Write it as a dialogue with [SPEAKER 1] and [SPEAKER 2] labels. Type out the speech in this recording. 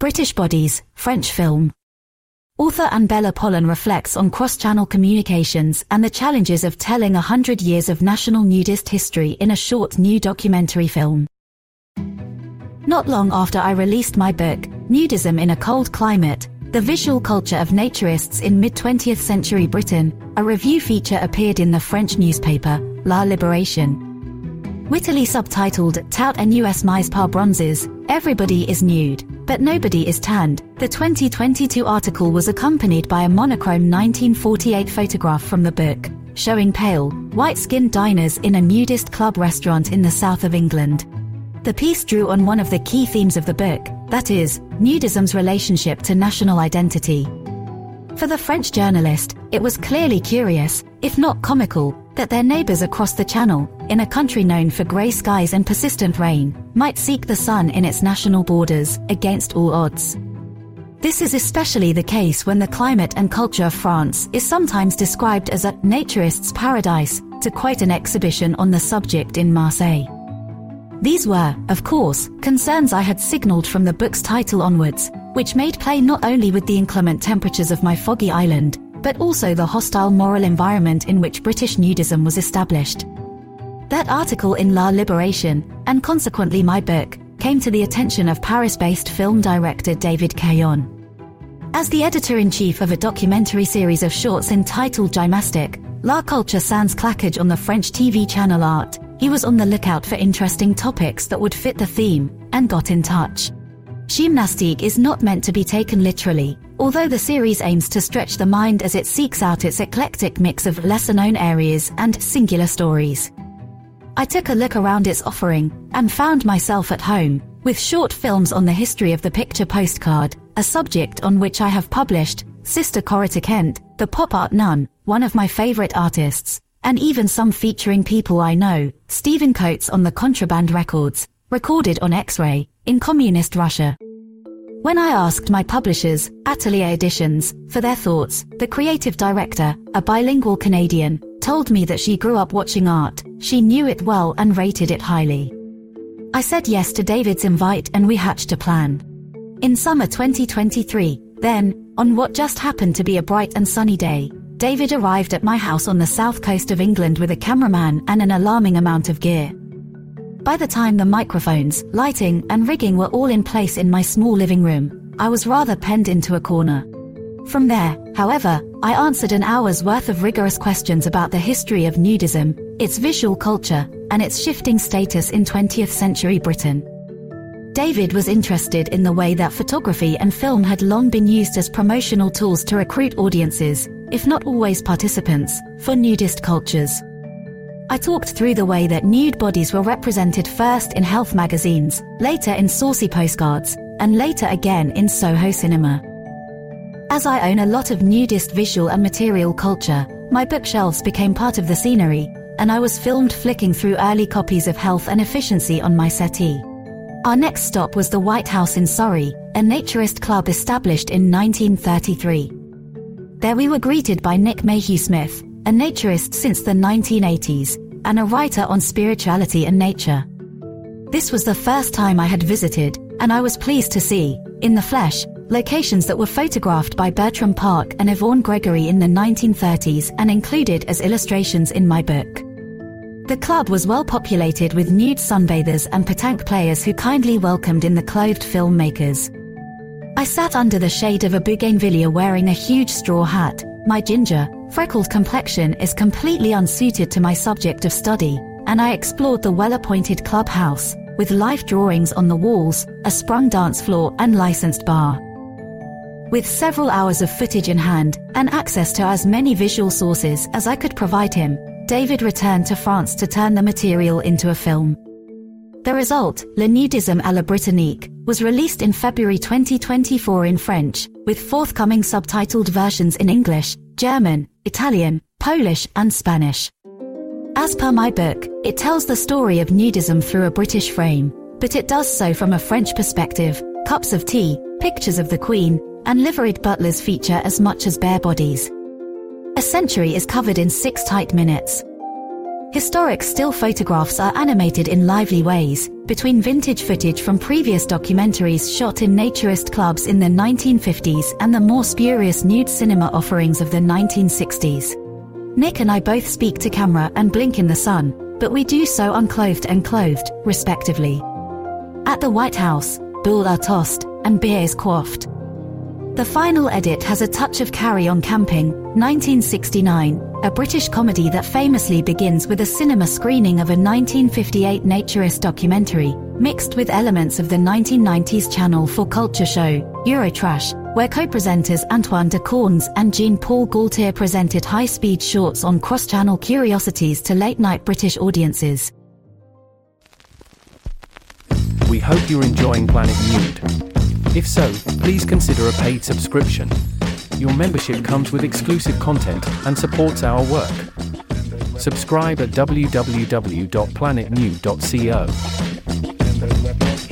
[SPEAKER 1] British Bodies, French Film. Author Annebella Pollen reflects on cross-channel communications and the challenges of telling a hundred years of national nudist history in a short new documentary film. Not long after I released my book, Nudism in a Cold Climate, The Visual Culture of Naturists in Mid-20th Century Britain, a review feature appeared in the French newspaper, La Libération. Wittily subtitled Tout NUS Mais Pas Bronzés, Everybody is Nude, but Nobody is Tanned, the 2022 article was accompanied by a monochrome 1948 photograph from the book, showing pale, white-skinned diners in a nudist club restaurant in the south of England. The piece drew on one of the key themes of the book, that is, nudism's relationship to national identity. For the French journalist, it was clearly curious, if not comical, that their neighbors across the channel, in a country known for grey skies and persistent rain, might seek the sun in its national borders, against all odds. This is especially the case when the climate and culture of France is sometimes described as a naturist's paradise, to quote an exhibition on the subject in Marseille. These were, of course, concerns I had signalled from the book's title onwards, which made play not only with the inclement temperatures of my foggy island, but also the hostile moral environment in which British nudism was established. That article in La Libération, and consequently my book, came to the attention of Paris-based film director David Cayon. As the editor-in-chief of a documentary series of shorts entitled Gymnastique, La Culture Sans Claquage on the French TV channel Arte, he was on the lookout for interesting topics that would fit the theme, and got in touch. Gymnastique is not meant to be taken literally, although the series aims to stretch the mind as it seeks out its eclectic mix of lesser-known areas and singular stories. I took a look around its offering, and found myself at home, with short films on the history of the picture postcard, a subject on which I have published, Sister Corita Kent, the pop art nun, one of my favorite artists, and even some featuring people I know, Stephen Coates on the Contraband Records, recorded on X-Ray, in communist Russia. When I asked my publishers, Atelier Editions, for their thoughts, the creative director, a bilingual Canadian, told me that she grew up watching Arte, she knew it well and rated it highly. I said yes to David's invite and we hatched a plan. In summer 2023, then, on what just happened to be a bright and sunny day, David arrived at my house on the south coast of England with a cameraman and an alarming amount of gear. By the time the microphones, lighting, and rigging were all in place in my small living room, I was rather penned into a corner. From there, however, I answered an hour's worth of rigorous questions about the history of nudism, its visual culture, and its shifting status in 20th century Britain. David was interested in the way that photography and film had long been used as promotional tools to recruit audiences, if not always participants, for nudist cultures. I talked through the way that nude bodies were represented first in health magazines, later in saucy postcards, and later again in Soho cinema. As I own a lot of nudist visual and material culture, my bookshelves became part of the scenery, and I was filmed flicking through early copies of Health and Efficiency on my settee. Our next stop was the White House in Surrey, a naturist club established in 1933. There we were greeted by Nick Mayhew Smith, a naturist since the 1980s, and a writer on spirituality and nature. This was the first time I had visited, and I was pleased to see, in the flesh, locations that were photographed by Bertram Park and Yvonne Gregory in the 1930s and included as illustrations in my book. The club was well populated with nude sunbathers and petanque players who kindly welcomed in the clothed filmmakers. I sat under the shade of a bougainvillea wearing a huge straw hat. My ginger, freckled complexion is completely unsuited to my subject of study, and I explored the well-appointed clubhouse, with life drawings on the walls, a sprung dance floor and licensed bar. With several hours of footage in hand, and access to as many visual sources as I could provide him, David returned to France to turn the material into a film. The result, Le Nudisme à la Britannique, was released in February 2024 in French, with forthcoming subtitled versions in English, German, Italian, Polish, and Spanish. As per my book, it tells the story of nudism through a British frame, but it does so from a French perspective. Cups of tea, pictures of the Queen, and liveried butlers feature as much as bare bodies. A century is covered in six tight minutes. Historic still photographs are animated in lively ways, between vintage footage from previous documentaries shot in naturist clubs in the 1950s and the more spurious nude cinema offerings of the 1960s. Nick and I both speak to camera and blink in the sun, but we do so unclothed and clothed, respectively. At the White House, boules are tossed, and beer is quaffed. The final edit has a touch of Carry On Camping, 1969, a British comedy that famously begins with a cinema screening of a 1958 naturist documentary, mixed with elements of the 1990s Channel 4 culture show, Eurotrash, where co-presenters Antoine de Caunes and Jean-Paul Gaultier presented high-speed shorts on cross-channel curiosities to late-night British audiences.
[SPEAKER 2] We hope you're enjoying Planet Nude. If so, please consider a paid subscription. Your membership comes with exclusive content and supports our work. Subscribe at www.planetnude.co.